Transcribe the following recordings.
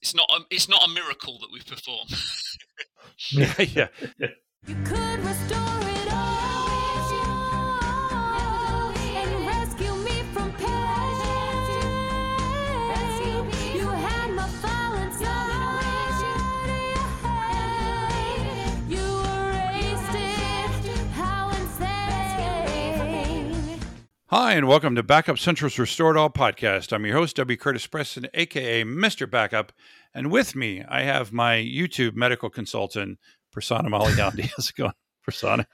it's it's not a, it's not a miracle that we perform. yeah, yeah. You Hi, and welcome to Backup Central's Restore It All podcast. I'm your host, W. Curtis Preston, aka Mr. Backup. And with me, I have my YouTube medical consultant, Prasanna Malaiyandi. How's it going, Prasanna?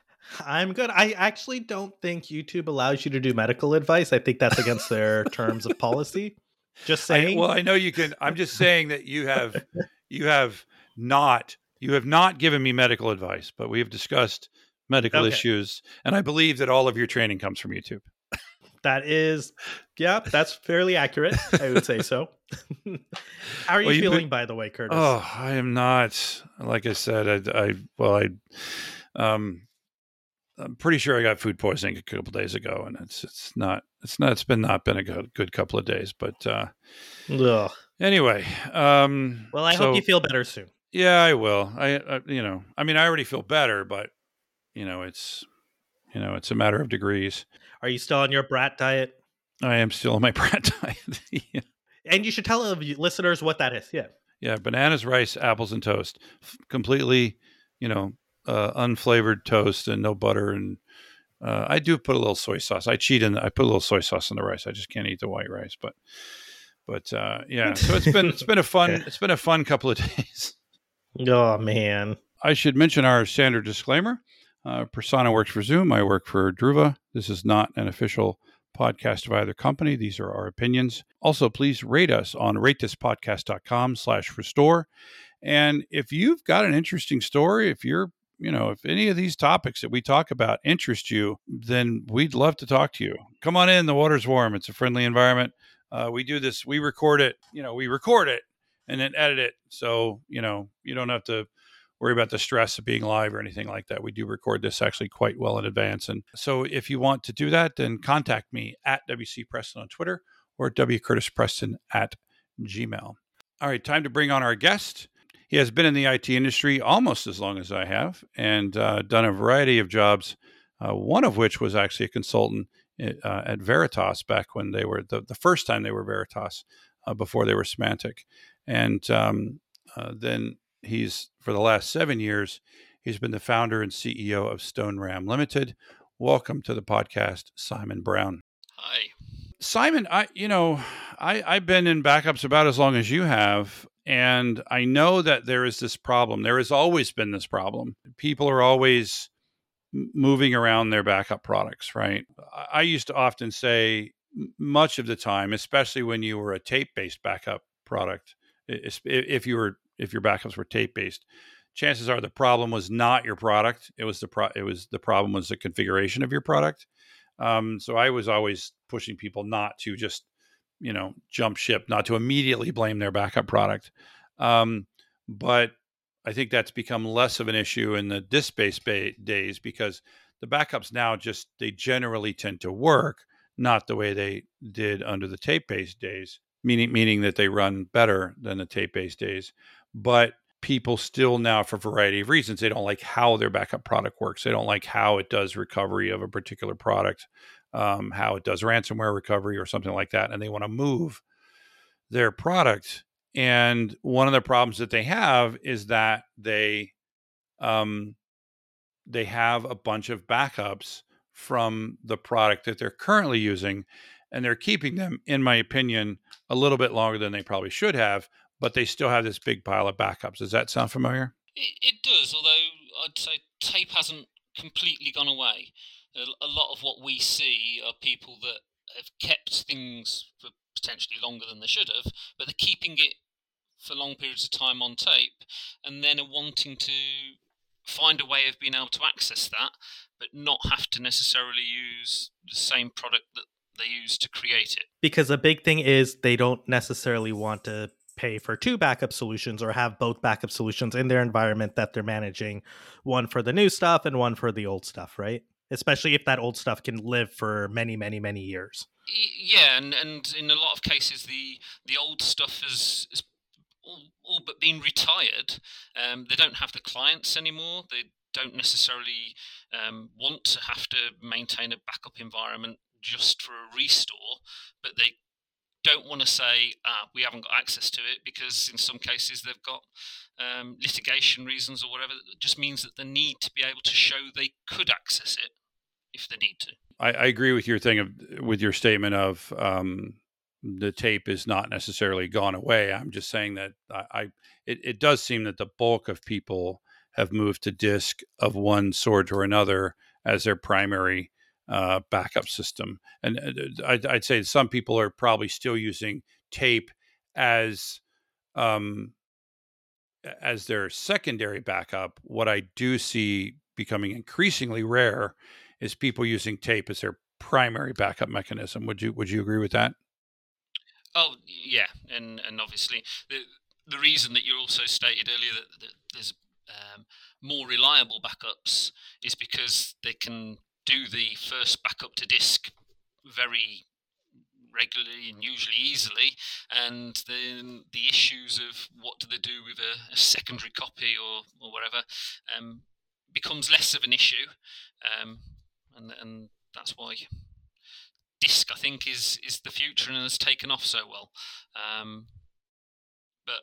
I'm good. I actually don't think YouTube allows you to do medical advice. I think that's against their terms of policy. Just I, saying. well, I know you can. I'm just saying that you have, you have not, you have not given me medical advice, but we have discussed medical Okay. issues, and I believe that all of your training comes from YouTube. That is, yeah, that's fairly accurate. I would say so. How are you Well, feeling, by the way, Curtis? Oh, I am not. Like I said, I, I well, I, um, I'm pretty sure I got food poisoning a couple days ago, and it's it's not it's not it's been not been a good, good couple of days. But uh, Ugh. anyway, um, Well, I so- hope you feel better soon. Yeah, I will. I, I you know, I mean, I already feel better, but you know, it's you know, it's a matter of degrees. Are you still on your brat diet? I am still on my brat diet. yeah. And you should tell listeners what that is. Yeah. Yeah, bananas, rice, apples, and toast. F- completely, you know, uh, unflavored toast and no butter. And uh, I do put a little soy sauce. I cheat in. I put a little soy sauce in the rice. I just can't eat the white rice. But, but uh, yeah. So it's been it's been a fun Yeah. it's been a fun couple of days. Oh man. I should mention our standard disclaimer. Uh, Prasanna works for Zoom. I work for Druva. This is not an official podcast of either company. These are our opinions. Also, please rate us on ratethispodcast.com slash restore. And if you've got an interesting story, if you're, you know, if any of these topics that we talk about interest you, then we'd love to talk to you. Come on in. The water's warm. It's a friendly environment. Uh, we do this, we record it, you know, we record it and then edit it. So, you know, you don't have to worry about the stress of being live or anything like that. We do record this actually quite well in advance. And so if you want to do that, then contact me at WC Preston on Twitter or W Curtis Preston at Gmail. All right, time to bring on our guest. He has been in the IT industry almost as long as I have and uh, done a variety of jobs, uh, one of which was actually a consultant uh, at Veritas back when they were the, the first time they were Veritas uh, before they were Symantec. And um, uh, then he's for the last seven years he's been the founder and ceo of stone ram limited. Welcome to the podcast simon brown. Hi. simon i you know i i've been in backups about as long as you have and i know that there is this problem. There has always been this problem. People are always moving around their backup products right? I I used to often say much of the time especially when you were a tape based backup product if you were if your backups were tape based chances are the problem was not your product it was the pro- it was the problem was the configuration of your product. Um, so i was always pushing people not to just you know jump ship not to immediately blame their backup product. Um, but i think that's become less of an issue in the disk based ba- days because the backups now just they generally tend to work not the way they did under the tape based days meaning meaning that they run better than the tape based days but people still now for a variety of reasons they don't like how their backup product works. They don't like how it does recovery of a particular product um, how it does ransomware recovery or something like that and they want to move their product. And one of the problems that they have is that they um, they have a bunch of backups from the product that they're currently using and they're keeping them in my opinion a little bit longer than they probably should have but they still have this big pile of backups. Does that sound familiar? It, it does, although I'd say tape hasn't completely gone away. A, a lot of what we see are people that have kept things for potentially longer than they should have, but they're keeping it for long periods of time on tape and then are wanting to find a way of being able to access that, but not have to necessarily use the same product that they use to create it. Because the big thing is they don't necessarily want to pay for two backup solutions or have both backup solutions in their environment that they're managing, one for the new stuff and one for the old stuff, right? Especially if that old stuff can live for many, many, many years. Yeah, and, and in a lot of cases, the the old stuff is, is all but being retired, um, they don't have the clients anymore. They don't necessarily um, want to have to maintain a backup environment just for a restore, but they don't want to say ah, we haven't got access to it because in some cases they've got um, litigation reasons or whatever. It just means that they need to be able to show they could access it if they need to. I, I agree with your thing of with your statement of um, the tape is not necessarily gone away. I'm just saying that I, I it, it does seem that the bulk of people have moved to disk of one sort or another as their primary uh, backup system. And uh, I'd, I'd, say some people are probably still using tape as um, as their secondary backup. What I do see becoming increasingly rare is people using tape as their primary backup mechanism. Would you would you agree with that? Oh yeah, and and obviously the the reason that you also stated earlier that, that there's um, more reliable backups is because they can do the first backup to disk very regularly and usually easily, and then the issues of what do they do with a, a secondary copy or, or whatever um, becomes less of an issue, um, and and that's why disk I think is is the future and has taken off so well. Um, but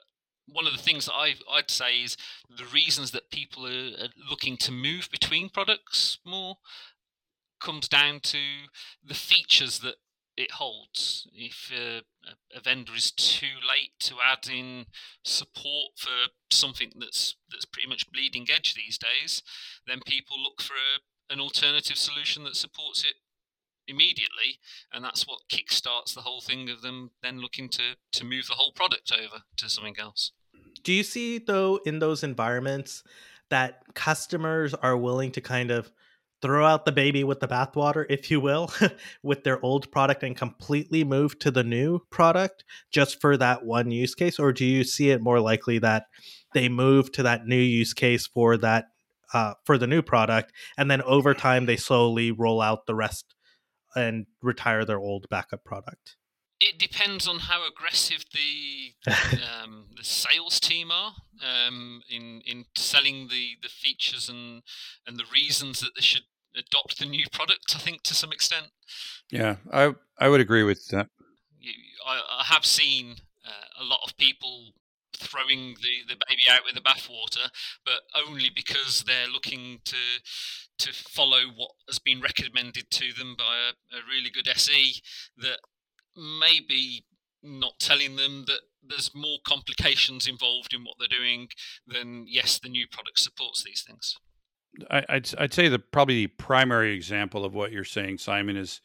one of the things that I, I'd say is the reasons that people are, looking to move between products more comes down to the features that it holds. If uh, a vendor is too late to add in support for something that's that's pretty much bleeding edge these days, then people look for a, an alternative solution that supports it immediately, and that's what kickstarts the whole thing of them then looking to to move the whole product over to something else. Do you see though in those environments that customers are willing to kind of throw out the baby with the bathwater, if you will, with their old product and completely move to the new product just for that one use case? Or do you see it more likely that they move to that new use case for that uh, for the new product, and then over time they slowly roll out the rest and retire their old backup product? It depends on how aggressive the um, the sales team are um, in in selling the, the features and and the reasons that they should adopt the new product. I think to some extent. Yeah, I I would agree with that. I, I, have seen uh, a lot of people throwing the, the baby out with the bathwater, but only because they're looking to to follow what has been recommended to them by a, a really good SE that maybe not telling them that there's more complications involved in what they're doing than yes the new product supports these things I, would I'd say the probably the primary example of what you're saying simon is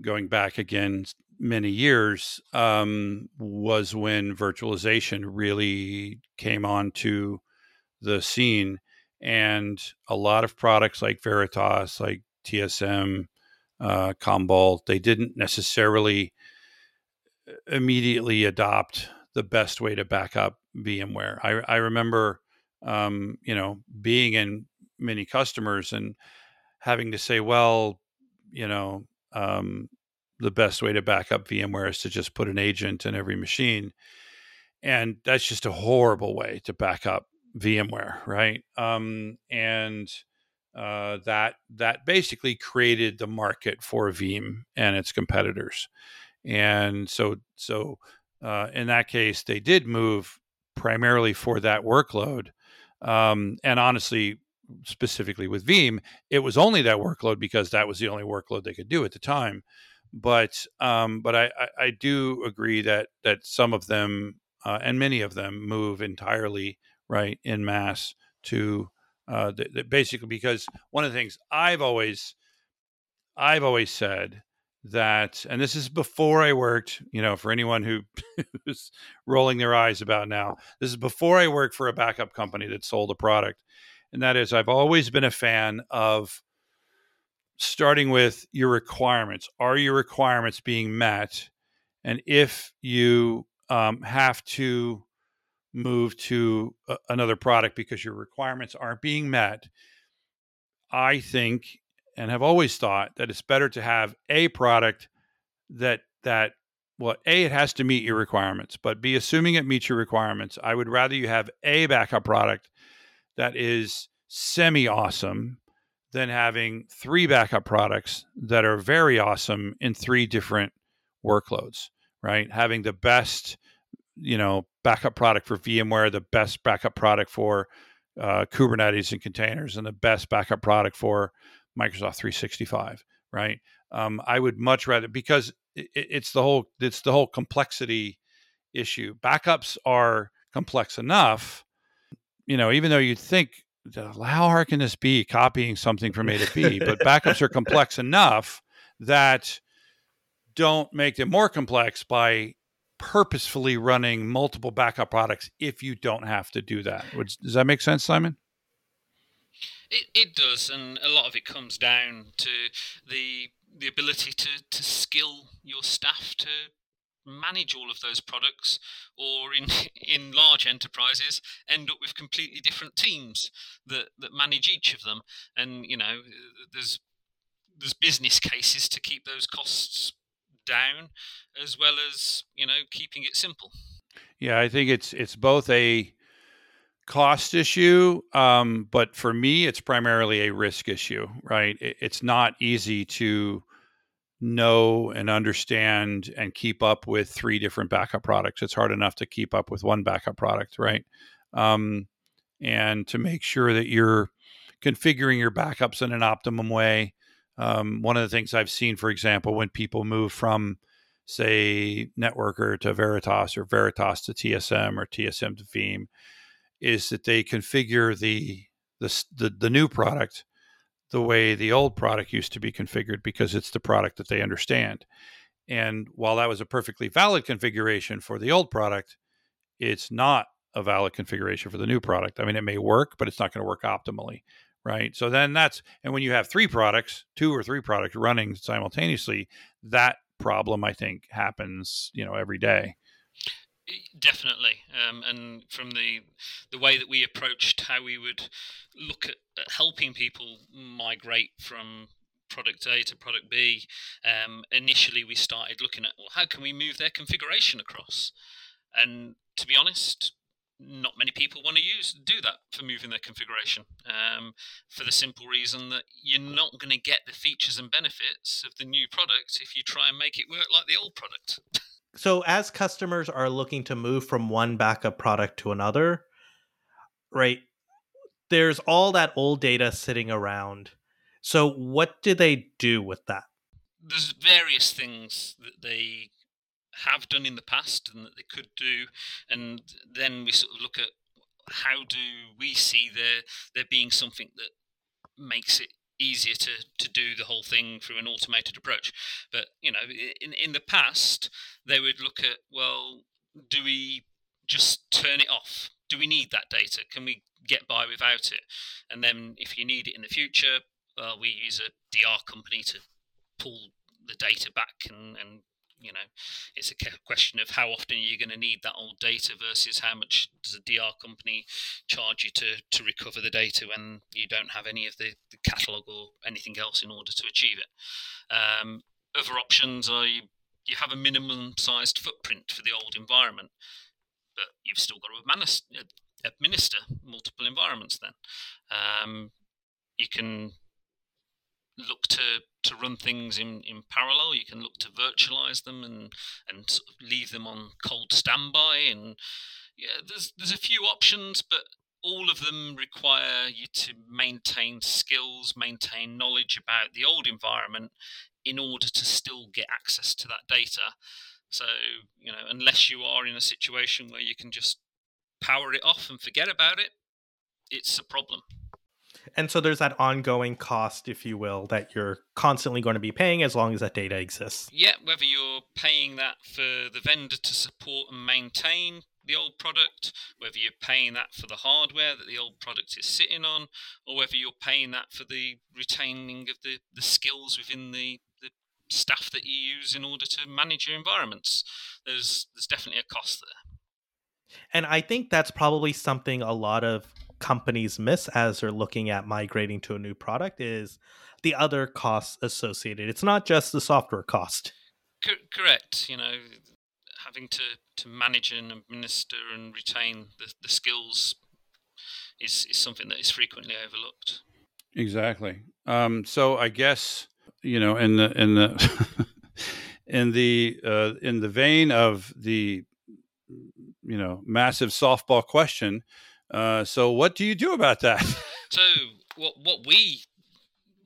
going back again many years um, was when virtualization really came onto the scene and a lot of products like veritas like tsm uh, commvault they didn't necessarily immediately adopt the best way to back up VMware. I, I remember, um, you know, being in many customers and having to say, well, you know, um, the best way to back up VMware is to just put an agent in every machine. And that's just a horrible way to back up VMware, right? Um, and uh, that that basically created the market for Veeam and its competitors and so so uh, in that case they did move primarily for that workload um, and honestly specifically with veeam it was only that workload because that was the only workload they could do at the time. But um, but I, I, I do agree that that some of them uh, and many of them move entirely right in mass to uh, basically because one of the things I've always I've always said that and this is before i worked you know for anyone who is rolling their eyes about now this is before i worked for a backup company that sold a product and that is i've always been a fan of starting with your requirements. Are your requirements being met? And if you um, have to move to a, another product because your requirements aren't being met i think and have always thought that it's better to have a product that that well, A, it has to meet your requirements, but B, assuming it meets your requirements, I would rather you have a backup product that is semi awesome than having three backup products that are very awesome in three different workloads, right? Having the best, you know, backup product for VMware, the best backup product for uh, Kubernetes and containers, and the best backup product for Microsoft 365, right? Um, I would much rather because it, it's the whole it's the whole complexity issue. Backups are complex enough, you know, even though you'd think how hard can this be copying something from A to B? But backups are complex enough that don't make them more complex by purposefully running multiple backup products if you don't have to do that. Does that make sense, Simon? It, it does, and a lot of it comes down to the the ability to, to skill your staff to manage all of those products, or in in large enterprises, end up with completely different teams that, that manage each of them. And you know, there's there's business cases to keep those costs down, as well as you know keeping it simple. Yeah, I think it's it's both a cost issue, um, but for me, it's primarily a risk issue. Right? It, it's not easy to know and understand and keep up with three different backup products. It's hard enough to keep up with one backup product, right? Um, and to make sure that you're configuring your backups in an optimum way. Um, one of the things I've seen, for example, when people move from, say, Networker to Veritas or Veritas to TSM or TSM to Veeam, is that they configure the the, the, the new product the way the old product used to be configured because it's the product that they understand. And while that was a perfectly valid configuration for the old product, it's not a valid configuration for the new product. I mean, it may work, but it's not going to work optimally, right? So then that's, and when you have three products, two or three products running simultaneously, that problem, I think, happens, you know, every day. Definitely, um, and from the the way that we approached how we would look at, at helping people migrate from product A to product B, um, initially we started looking at well, how can we move their configuration across? And to be honest, not many people want to use do that for moving their configuration um, for the simple reason that you're not going to get the features and benefits of the new product if you try and make it work like the old product. so as customers are looking to move from one backup product to another right there's all that old data sitting around. So what do they do with that? There's various things that they have done in the past and that they could do and then we sort of look at how do we see there there being something that makes it easier to, to do the whole thing through an automated approach. But you know, in in the past, they would look at well, do we just turn it off? Do we need that data? Can we get by without it? And then if you need it in the future, well, we use a DR company to pull the data back and, and you know, it's a question of how often you're going to need that old data versus how much does a DR company charge you to, to recover the data when you don't have any of the, the catalog or anything else in order to achieve it. Um, other options are you, you have a minimum sized footprint for the old environment, but you've still got to administer multiple environments then. Um, you can look to to run things in, in parallel. You can look to virtualize them and and sort of leave them on cold standby. And yeah, there's there's a few options, but all of them require you to maintain skills, maintain knowledge about the old environment in order to still get access to that data. So, you know, unless you are in a situation where you can just power it off and forget about it, it's a problem. And so there's that ongoing cost, if you will, that you're constantly going to be paying as long as that data exists. Yeah, whether you're paying that for the vendor to support and maintain the old product, whether you're paying that for the hardware that the old product is sitting on, or whether you're paying that for the retaining of the, the skills within the, the staff that you use in order to manage your environments. There's there's definitely a cost there. And I think that's probably something a lot of companies miss as they're looking at migrating to a new product is the other costs associated. It's not just the software cost. cor- correct. You know, having to, to manage and administer and retain the, the skills is, is something that is frequently overlooked. Exactly. Um, so I guess you know, in the in the in the uh, in the vein of the you know massive softball question. Uh, so what do you do about that? So what what we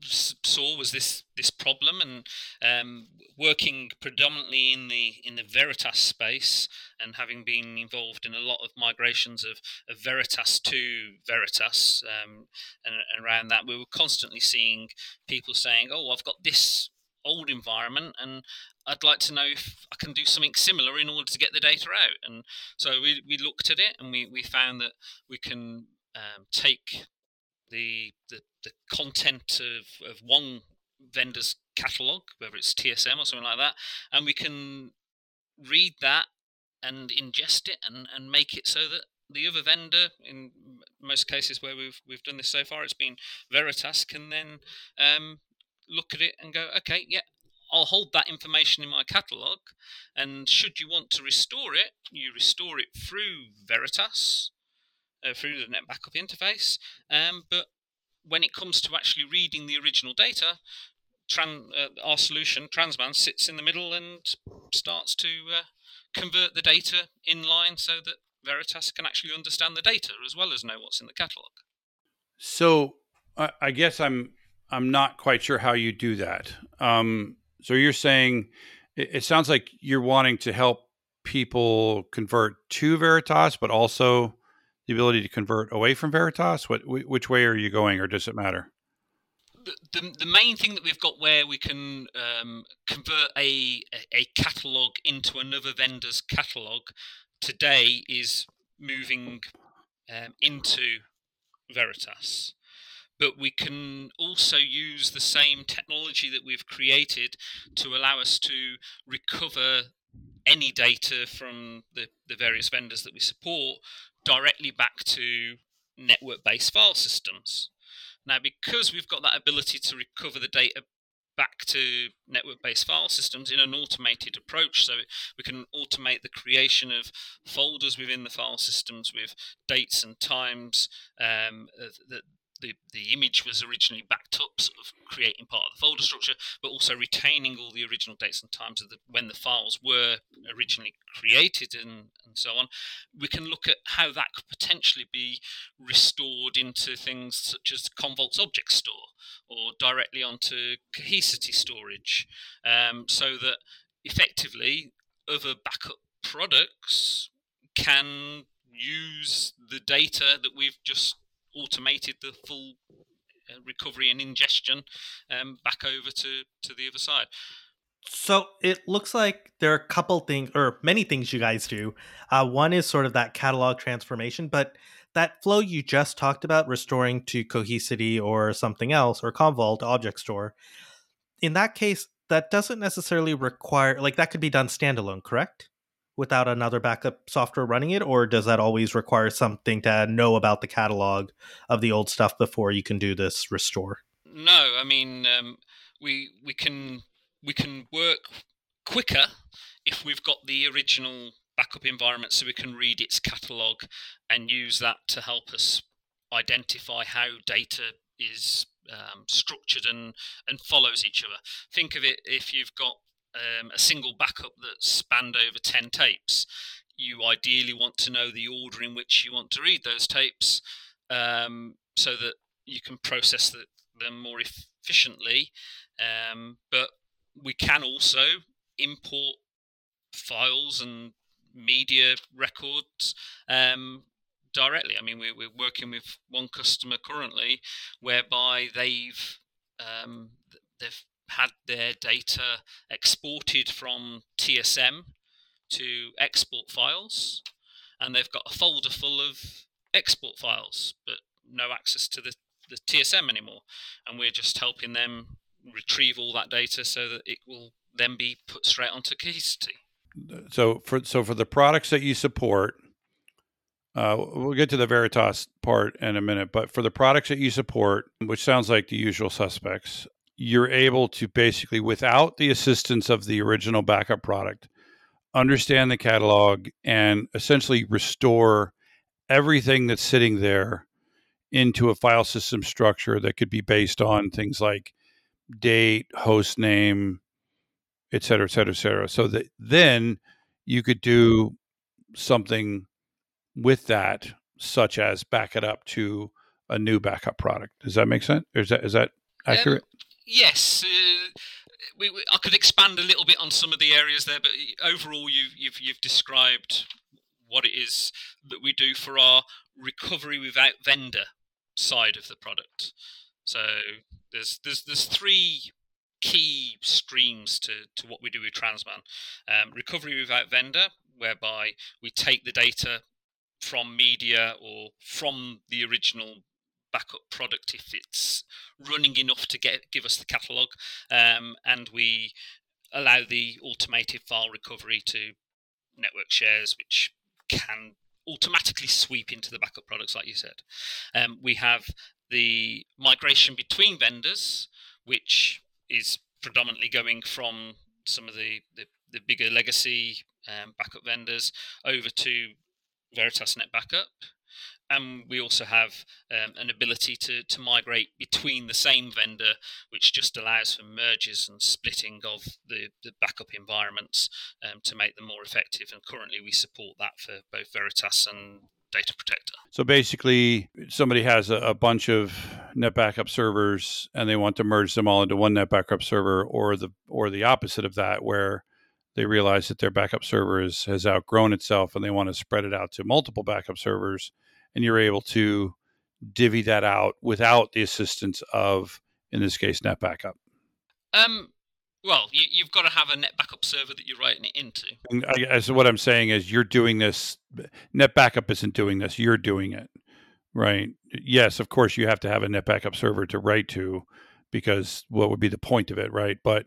saw was this this problem, and um, working predominantly in the in the Veritas space, and having been involved in a lot of migrations of, of Veritas to Veritas, um, and, and around that, we were constantly seeing people saying, "Oh, I've got this old environment, and I'd like to know if I can do something similar in order to get the data out." And so we, we looked at it, and we, we found that we can um, take the, the the content of, of one vendor's catalog, whether it's TSM or something like that, and we can read that and ingest it and, and make it so that the other vendor, in most cases where we've we've done this so far, it's been Veritas, can then um, look at it and go, okay, yeah, I'll hold that information in my catalog, and should you want to restore it, you restore it through Veritas, uh, through the net backup interface. Um, but when it comes to actually reading the original data, tran- uh, our solution, Transman, sits in the middle and starts to uh, convert the data in line so that Veritas can actually understand the data as well as know what's in the catalog. So I, I guess I'm I'm not quite sure how you do that. Um, so you're saying it, sounds like you're wanting to help people convert to Veritas, but also the ability to convert away from Veritas. What wh- which way are you going, or does it matter? the, the, the main thing that we've got where we can um, convert a, a- a catalog into another vendor's catalog today is moving um, into Veritas. But we can also use the same technology that we've created to allow us to recover any data from the, the various vendors that we support directly back to network based file systems. Now, because we've got that ability to recover the data back to network based file systems in an automated approach, so we can automate the creation of folders within the file systems with dates and times um, that the, the image was originally backed up, sort of creating part of the folder structure, but also retaining all the original dates and times of the, when the files were originally created and, and so on. We can look at how that could potentially be restored into things such as Commvault's object store or directly onto Cohesity storage, um, so that effectively other backup products can use the data that we've just automated the full uh, recovery and ingestion um, back over to, to the other side. So it looks like there are a couple things, or many things you guys do. Uh, one is sort of that catalog transformation, but that flow you just talked about, restoring to Cohesity or something else, or Commvault Object Store, in that case, that doesn't necessarily require, like, that could be done standalone, correct? Without another backup software running it, or does that always require something to know about the catalog of the old stuff before you can do this restore? No, I mean um, we we can we can work quicker if we've got the original backup environment, so we can read its catalog and use that to help us identify how data is um, structured and and follows each other. Think of it if you've got um, a single backup that's spanned over ten tapes. You ideally want to know the order in which you want to read those tapes, um, so that you can process the, them more efficiently. Um, but we can also import files and media records um, directly. I mean, we're, we're working with one customer currently whereby they've um, they've had their data exported from TSM to export files, and they've got a folder full of export files, but no access to the, the TSM anymore. And we're just helping them retrieve all that data so that it will then be put straight onto Cohesity. So for so for the products that you support, uh, we'll get to the Veritas part in a minute. But for the products that you support, which sounds like the usual suspects, you're able to basically, without the assistance of the original backup product, understand the catalog and essentially restore everything that's sitting there into a file system structure that could be based on things like date, host name, et cetera, et cetera, et cetera. So that then you could do something with that, such as back it up to a new backup product. Does that make sense? Is that is that accurate? Yes, uh, we, we, I could expand a little bit on some of the areas there, but overall, you've you've, you've described what it is that we do for our recovery without vendor side of the product. So there's there's there's three key streams to, to what we do with Transman. Um, recovery without vendor, whereby we take the data from media or from the original backup product if it's running enough to get give us the catalog, um, and we allow the automated file recovery to network shares, which can automatically sweep into the backup products, like you said. Um, we have the migration between vendors, which is predominantly going from some of the, the, the bigger legacy um, backup vendors over to Veritas Net Backup. And we also have um, an ability to, to migrate between the same vendor, which just allows for merges and splitting of the, the backup environments um, to make them more effective. And currently, we support that for both Veritas and Data Protector. So basically, somebody has a, a bunch of net backup servers and they want to merge them all into one net backup server, or the or the opposite of that, where they realize that their backup server is, has outgrown itself and they want to spread it out to multiple backup servers, and you're able to divvy that out without the assistance of, in this case, net backup. Um, well, you, you've got to have a net backup server that you're writing it into. And I guess what I'm saying is you're doing this. Net backup isn't doing this. You're doing it, right? Yes, of course you have to have a net backup server to write to, because what would be the point of it, right? But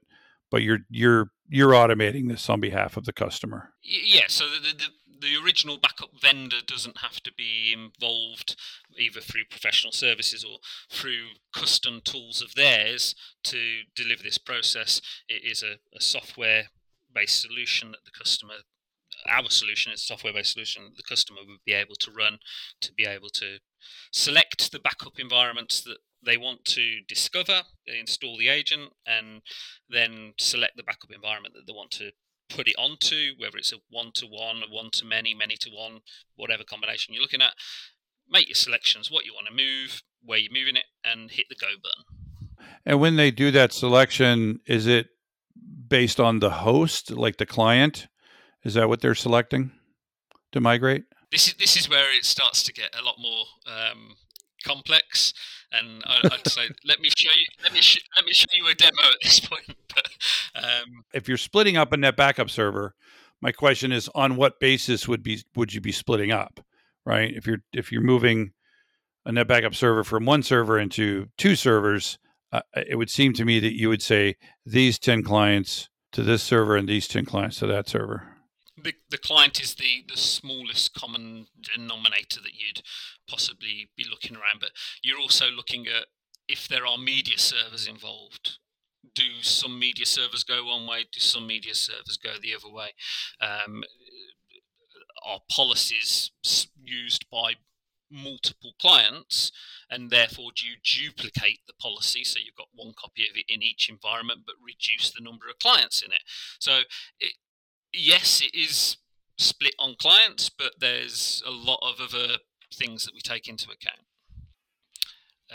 but you're you're you're automating this on behalf of the customer. Yeah, so the, the, the original backup vendor doesn't have to be involved either through professional services or through custom tools of theirs to deliver this process. It is a, a software based solution that the customer, our solution is a software based solution that the customer would be able to run to be able to select the backup environments that they want to discover, they install the agent, and then select the backup environment that they want to put it onto, whether it's a one to one, a one to many, many to one, whatever combination you're looking at. Make your selections, what you want to move, where you're moving it, and hit the go button. And when they do that selection, is it based on the host, like the client? Is that what they're selecting to migrate? This is this is where it starts to get a lot more um, complex. And I, I'd say, let me show you, let me sh- let me show you a demo at this point. Um, if you're splitting up a net backup server, my question is on what basis would be would you be splitting up, right? If you're if you're moving a net backup server from one server into two servers, uh, it would seem to me that you would say these 10 clients to this server and these 10 clients to that server. the, the client is the, the smallest common denominator that you'd possibly be looking around, but you're also looking at if there are media servers involved. Do some media servers go one way? Do some media servers go the other way? Um, are policies used by multiple clients and therefore do you duplicate the policy so you've got one copy of it in each environment but reduce the number of clients in it so it, yes, it is split on clients, but there's a lot of other things that we take into account.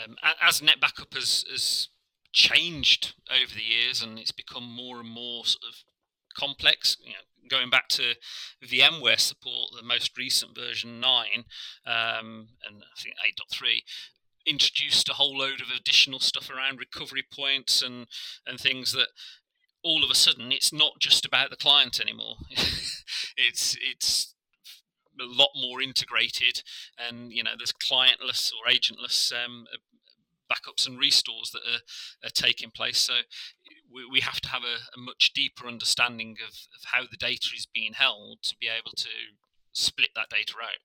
Um, as Net Backup has, has changed over the years and it's become more and more sort of complex, you know, going back to VMware support, the most recent version 9, um, and I think 8.3, introduced a whole load of additional stuff around recovery points and, and things that all of a sudden it's not just about the client anymore. it's it's a lot more integrated, and you know there's clientless or agentless um, backups and restores that are, are taking place. So we, we have to have a, a much deeper understanding of, of how the data is being held to be able to split that data out.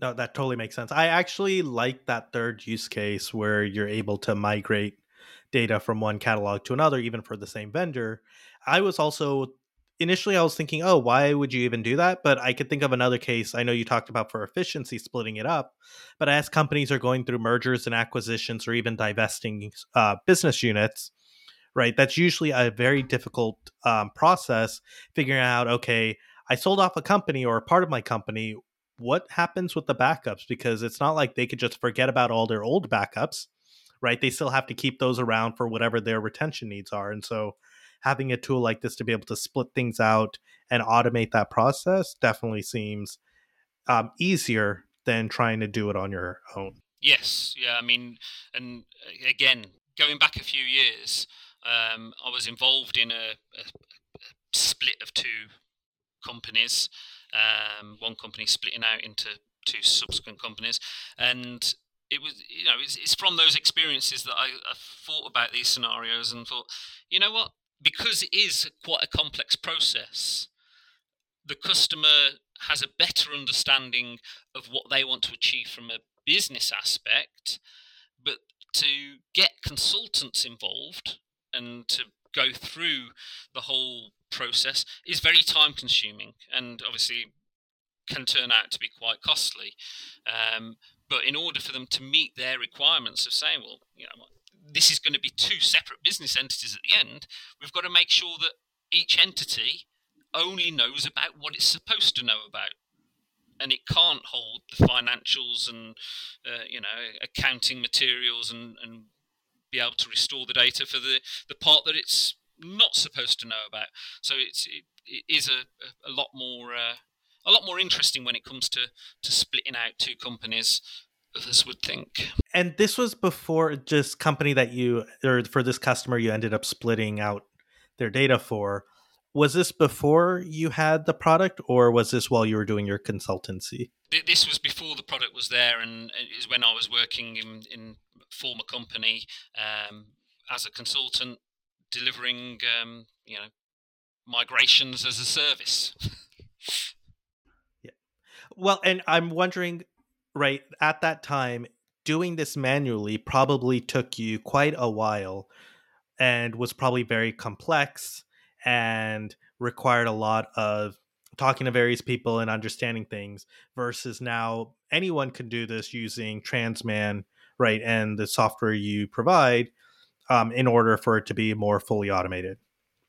No, that totally makes sense. I actually like that third use case where you're able to migrate data from one catalog to another, even for the same vendor. I was also initially I was thinking, oh, why would you even do that? But I could think of another case. I know you talked about for efficiency splitting it up, but as companies are going through mergers and acquisitions or even divesting uh, business units, right? That's usually a very difficult um, process figuring out, okay, I sold off a company or a part of my company. What happens with the backups? Because it's not like they could just forget about all their old backups, right? They still have to keep those around for whatever their retention needs are. And so having a tool like this to be able to split things out and automate that process definitely seems um, easier than trying to do it on your own. Yes, yeah. I mean, and uh, again, going back a few years, um, I was involved in a, a, a split of two companies. Um, one company splitting out into two subsequent companies, and it was you know it's, it's from those experiences that I, I thought about these scenarios and thought, you know what, because it is quite a complex process, the customer has a better understanding of what they want to achieve from a business aspect, but to get consultants involved and to go through the whole process is very time consuming and obviously can turn out to be quite costly. Um, but in order for them to meet their requirements of saying, well, you know, this is going to be two separate business entities at the end, we've got to make sure that each entity only knows about what it's supposed to know about. And it can't hold the financials and uh, you know accounting materials and, and be able to restore the data for the, the part that it's not supposed to know about. So it's it, it is a, a lot more uh, a lot more interesting when it comes to to splitting out two companies others would think. And this was before just company that you or for this customer you ended up splitting out their data for. Was this before you had the product, or was this while you were doing your consultancy? This was before the product was there, and was when I was working in in former company um, as a consultant, delivering um, you know migrations as a service. yeah. Well, and I'm wondering right at that time doing this manually probably took you quite a while and was probably very complex and required a lot of talking to various people and understanding things versus now anyone can do this using transman right and the software you provide um, in order for it to be more fully automated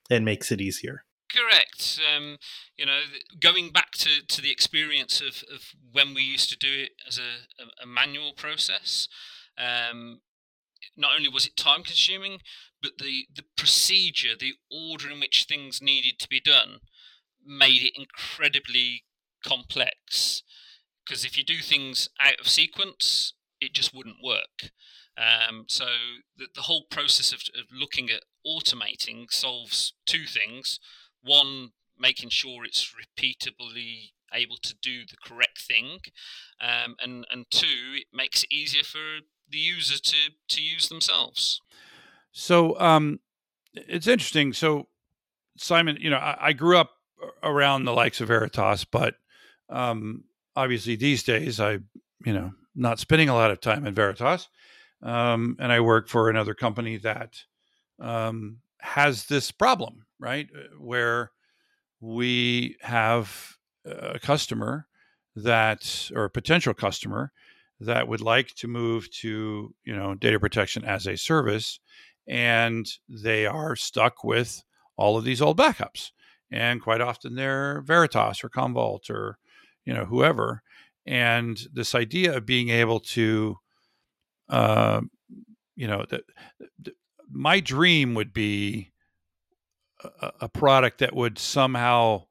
and makes it easier Correct. Um, you know, going back to, to the experience of, of when we used to do it as a, a, a manual process, um, not only was it time consuming, but the, the procedure, the order in which things needed to be done, made it incredibly complex. Because if you do things out of sequence, it just wouldn't work. Um, so the, the whole process of, of looking at automating solves two things one making sure it's repeatably able to do the correct thing um, and and two it makes it easier for the user to to use themselves. So um it's interesting. So simon you know i, I grew up around the likes of veritas but um obviously these days i you know not spending a lot of time in veritas um and i work for another company that um has this problem, right? Uh, where we have a customer that, or a potential customer that would like to move to, you know, data protection as a service, and they are stuck with all of these old backups. And quite often they're Veritas or Commvault or, you know, whoever. And this idea of being able to, uh, you know, that my dream would be a, product that would somehow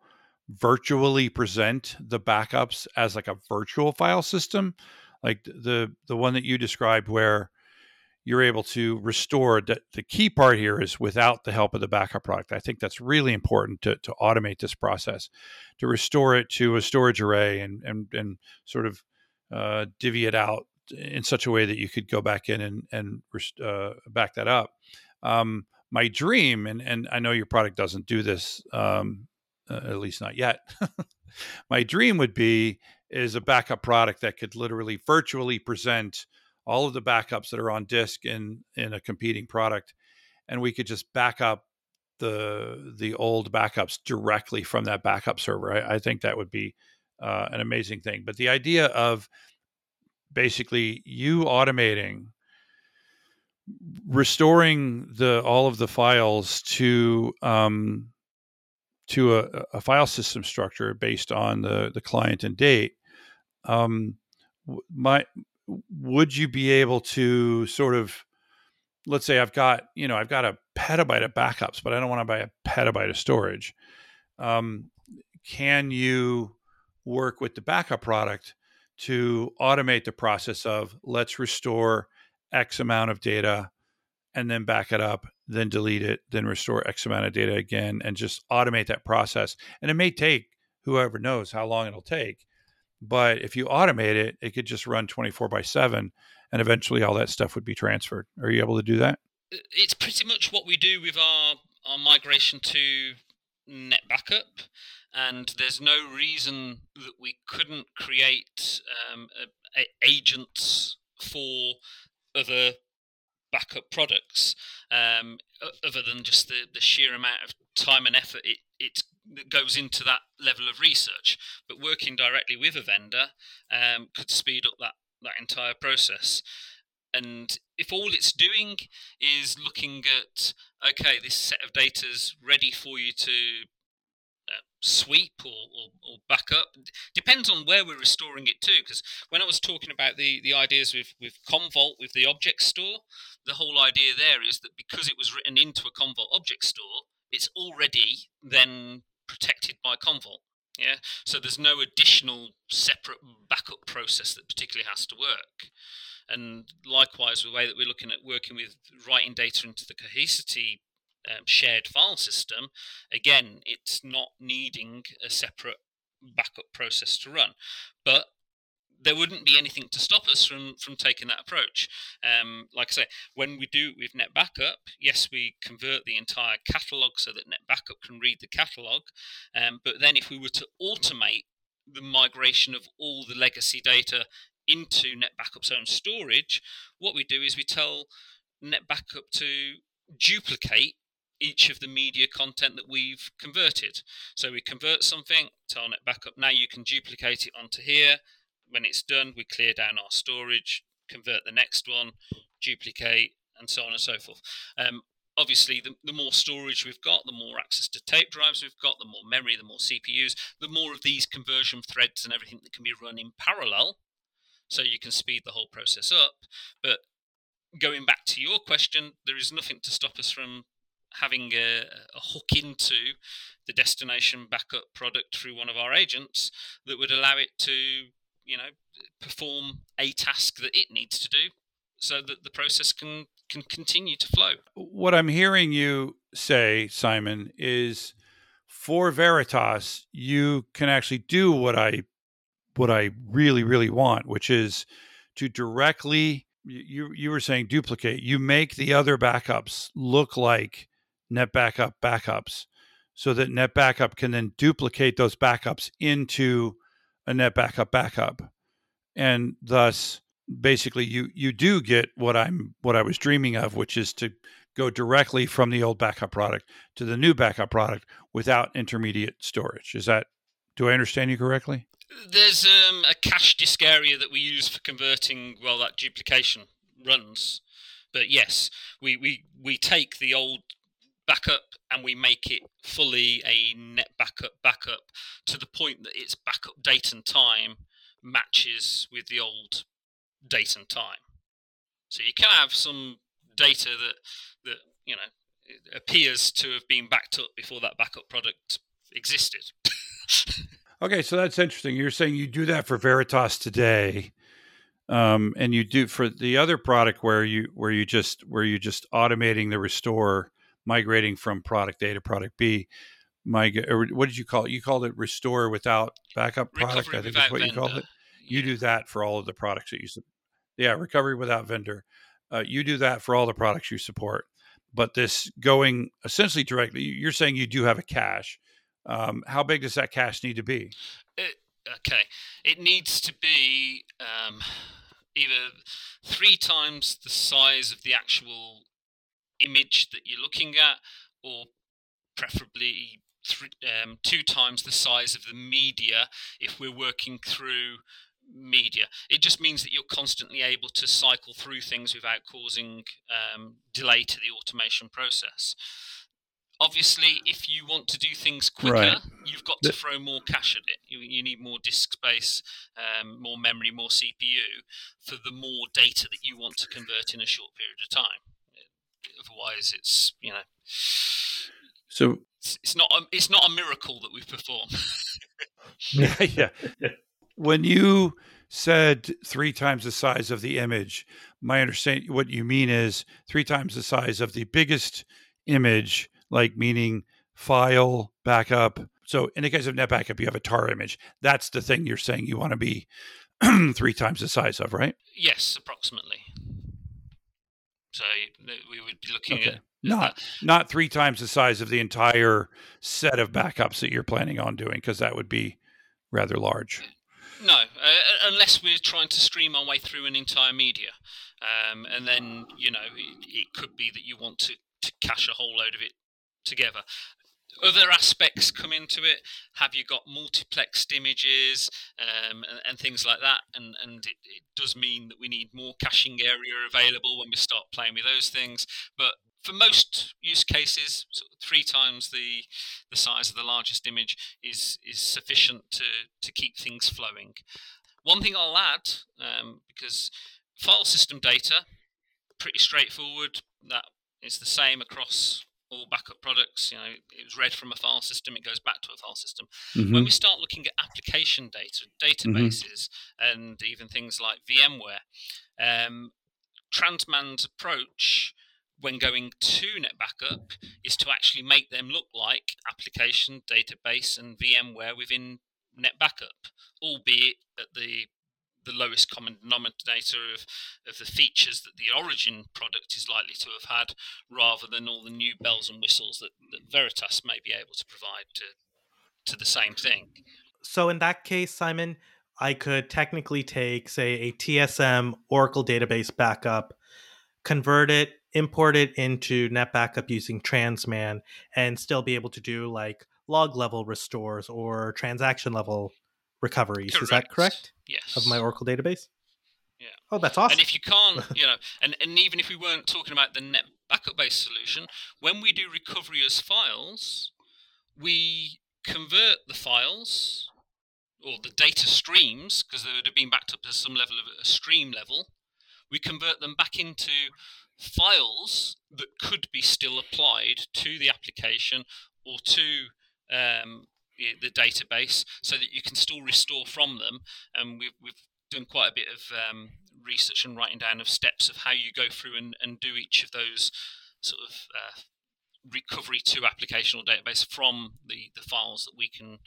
virtually present the backups as like a virtual file system? Like the the one that you described where you're able to restore the, the key part here is without the help of the backup product. I think that's really important to, to automate this process to restore it to a storage array and and, and sort of uh, divvy it out in such a way that you could go back in and and uh, back that up. Um, my dream, and and I know your product doesn't do this, um, uh, at least not yet. my dream would be is a backup product that could literally virtually present all of the backups that are on disk in in a competing product and we could just back up the the old backups directly from that backup server. I, I think that would be uh, an amazing thing. But the idea of basically you automating restoring the all of the files to um, to a, a file system structure based on the the client and date um, my would you be able to sort of let's say I've got you know I've got a petabyte of backups, but I don't want to buy a petabyte of storage. Um, can you work with the backup product to automate the process of let's restore X amount of data and then back it up, then delete it, then restore X amount of data again, and just automate that process. And it may take whoever knows how long it'll take. But if you automate it, it could just run 24 by 7 and eventually all that stuff would be transferred. Are you able to do that? It's pretty much what we do with our, our migration to net backup and there's no reason that we couldn't create um, a, a agents for other backup products um, other than just the, the sheer amount of time and effort it, it goes into that level of research. But working directly with a vendor um, could speed up that, that entire process. And if all it's doing is looking at okay this set of data is ready for you to sweep or, or, or depends on where we're restoring it to because when i was talking about the, the ideas with, with commvault with the object store the whole idea there is that because it was written into a commvault object store it's already then protected by commvault yeah? So there's no additional separate backup process that particularly has to work. And likewise the way that we're looking at working with writing data into the cohesity um, shared file system, again, it's not needing a separate backup process to run. But there wouldn't be anything to stop us from from taking that approach. Um, like I say, when we do with Net Backup, yes, we convert the entire catalog so that Net Backup can read the catalog. Um, but then, if we were to automate the migration of all the legacy data into Net Backup's own storage, what we do is we tell Net Backup to duplicate each of the media content that we've converted. So we convert something, turn it back up. Now you can duplicate it onto here. When it's done, we clear down our storage, convert the next one, duplicate, and so on and so forth. Um, obviously, the, the more storage we've got, the more access to tape drives we've got, the more memory, the more CPUs, the more of these conversion threads and everything that can be run in parallel. So you can speed the whole process up. But going back to your question, there is nothing to stop us from having a, a, hook into the destination backup product through one of our agents that would allow it to, you know, perform a task that it needs to do so that the process can can continue to flow. What I'm hearing you say, Simon, is for Veritas, you can actually do what I what I really, really want, which is to directly you you were saying duplicate. You make the other backups look like net backup backups so that net backup can then duplicate those backups into a net backup backup. And thus basically you you do get what i'm what i was dreaming of which is to go directly from the old backup product to the new backup product without intermediate storage. Is that do i understand you correctly? There's um, a cache disk area that we use for converting well that duplication runs. But yes we we we take the old backup and we make it fully a net backup backup to the point that its backup date and time matches with the old date and time. So you can have some data that that you know appears to have been backed up before that backup product existed. okay, so that's interesting. You're saying you do that for Veritas today. Um, and you do for the other product where you where you just where you just automating the restore migrating from product A to product B. My, what did you call it? You called it restore without backup product. Recovery I think is what vendor. you called it. You do that for all of the products that you, su- yeah, recovery without vendor. Uh, you do that for all the products you support. But this going essentially directly, you're saying you do have a cache. Um, how big does that cache need to be? It, okay, it needs to be um, either three times the size of the actual image that you're looking at, or preferably um, two times the size of the media if we're working through media. It just means that you're constantly able to cycle through things without causing um, delay to the automation process. Obviously, if you want to do things quicker, Right. you've got to throw more cache at it. You, you need more disk space, um, more memory, more CPU for the more data that you want to convert in a short period of time. Otherwise, it's you know, So it's, it's not a, it's not a miracle that we perform. yeah, yeah. When you said three times the size of the image, my understanding, what you mean is three times the size of the biggest image, like meaning file backup. So in the case of NetBackup, you have a tar image. That's the thing you're saying you want to be three times the size of, right? yes, approximately. So we would be looking Okay. at Not not three times the size of the entire set of backups that you're planning on doing, because that would be rather large. No, uh, unless we're trying to stream our way through an entire media, um, and then you know it, it could be that you want to, to cache a whole load of it together. Other aspects come into it. Have you got multiplexed images um, and, and things like that? And and it, it does mean that we need more caching area available when we start playing with those things. But for most use cases, sort of three times the the size of the largest image is is sufficient to to keep things flowing. One thing I'll add, um, because file system data, pretty straightforward. That is the same across all backup products. You know, it was read from a file system, it goes back to a file system. Mhm. When we start looking at application data, databases, and even things like VMware, um, Transman's approach when going to NetBackup is to actually make them look like application, database, and VMware within NetBackup, albeit at the the lowest common denominator of, of the features that the origin product is likely to have had, rather than all the new bells and whistles that, that Veritas may be able to provide to to the same thing. So in that case, Simon, I could technically take, say, a TSM Oracle database backup, convert it, import it into NetBackup using Transman, and still be able to do like log level restores or transaction level recoveries. Is that correct? Yes. Of my Oracle database? Yeah. Oh, that's awesome. And if you can't, you know, and, and even if we weren't talking about the net backup based solution, when we do recovery as files, we convert the files or the data streams, because they would have been backed up to some level of a stream level, we convert them back into files that could be still applied to the application or to um, the, database so that you can still restore from them. And we've, we've done quite a bit of um, research and writing down of steps of how you go through and, and do each of those sort of uh, recovery to application or database from the, the files that we can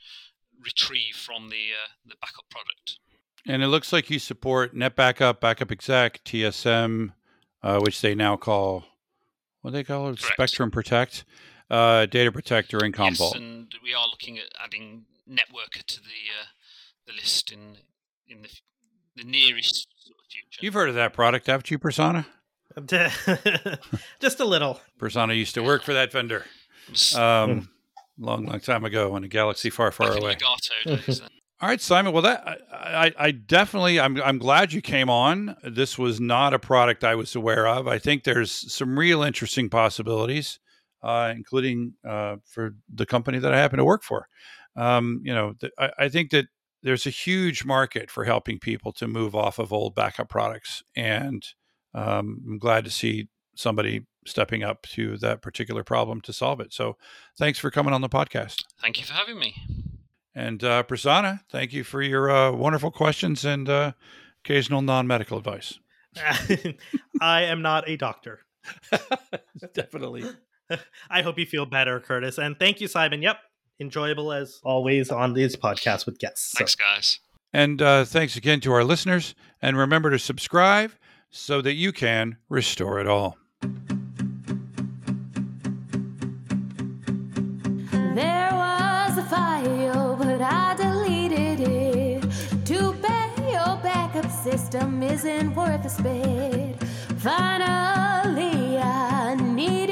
retrieve from the uh, the backup product. And it looks like you support NetBackup, Backup Exec, TSM, uh, which they now call what do they call it. Spectrum Protect, uh, Data Protector, and Yes, and we are looking at adding Networker to the uh, the list in in the, the nearest sort of future. You've heard of that product, haven't you, Prasanna? Just a little. Prasanna used to work for that vendor um, long, long time ago in a galaxy far, far back away. Days. All right, Simon. Well, that I, I, I definitely I'm I'm glad you came on. This was not a product I was aware of. I think there's some real interesting possibilities, uh, including uh, for the company that I happen to work for. Um, you know, th- I, I think that there's a huge market for helping people to move off of old backup products, and um, I'm glad to see somebody stepping up to that particular problem to solve it. So, thanks for coming on the podcast. Thank you for having me. And uh, Prasanna, thank you for your uh, wonderful questions and uh, occasional non-medical advice. I am not a doctor. Definitely. I hope you feel better, Curtis. And thank you, Simon. Yep. Enjoyable as always on these podcasts with guests. So- Thanks, guys. And uh, thanks again to our listeners. And remember to subscribe so that you can restore it all. There was a file, but I deleted it. Too bad your backup system isn't worth a spit. Finally, I need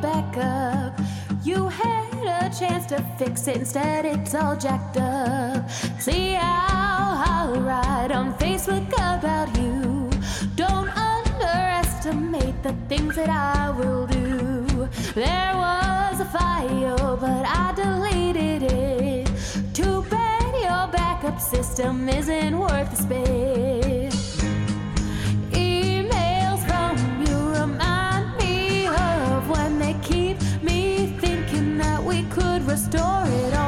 back up. You had a chance to fix it, instead it's all jacked up. See how I write on Facebook about you. Don't underestimate the things that I will do. There was a file, but I deleted it. Too bad your backup system isn't worth the space. store it all.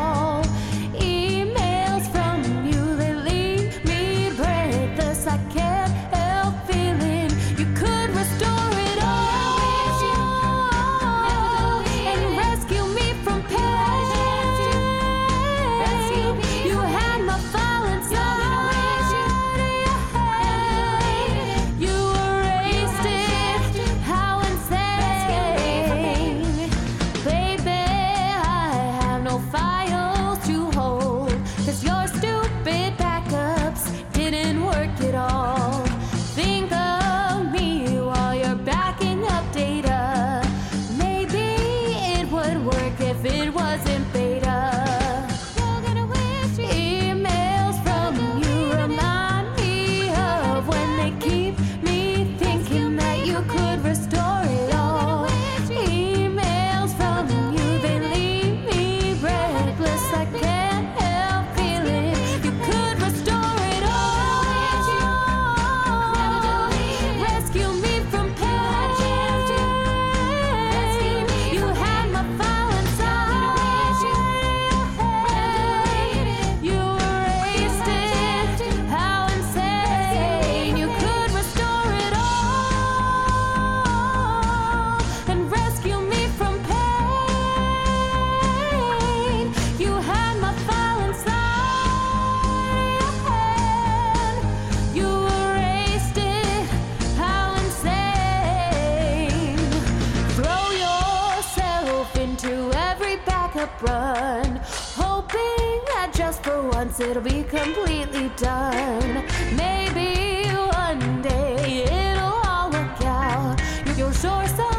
run. Hoping that just for once it'll be completely done. Maybe one day it'll all work out. You're sure. So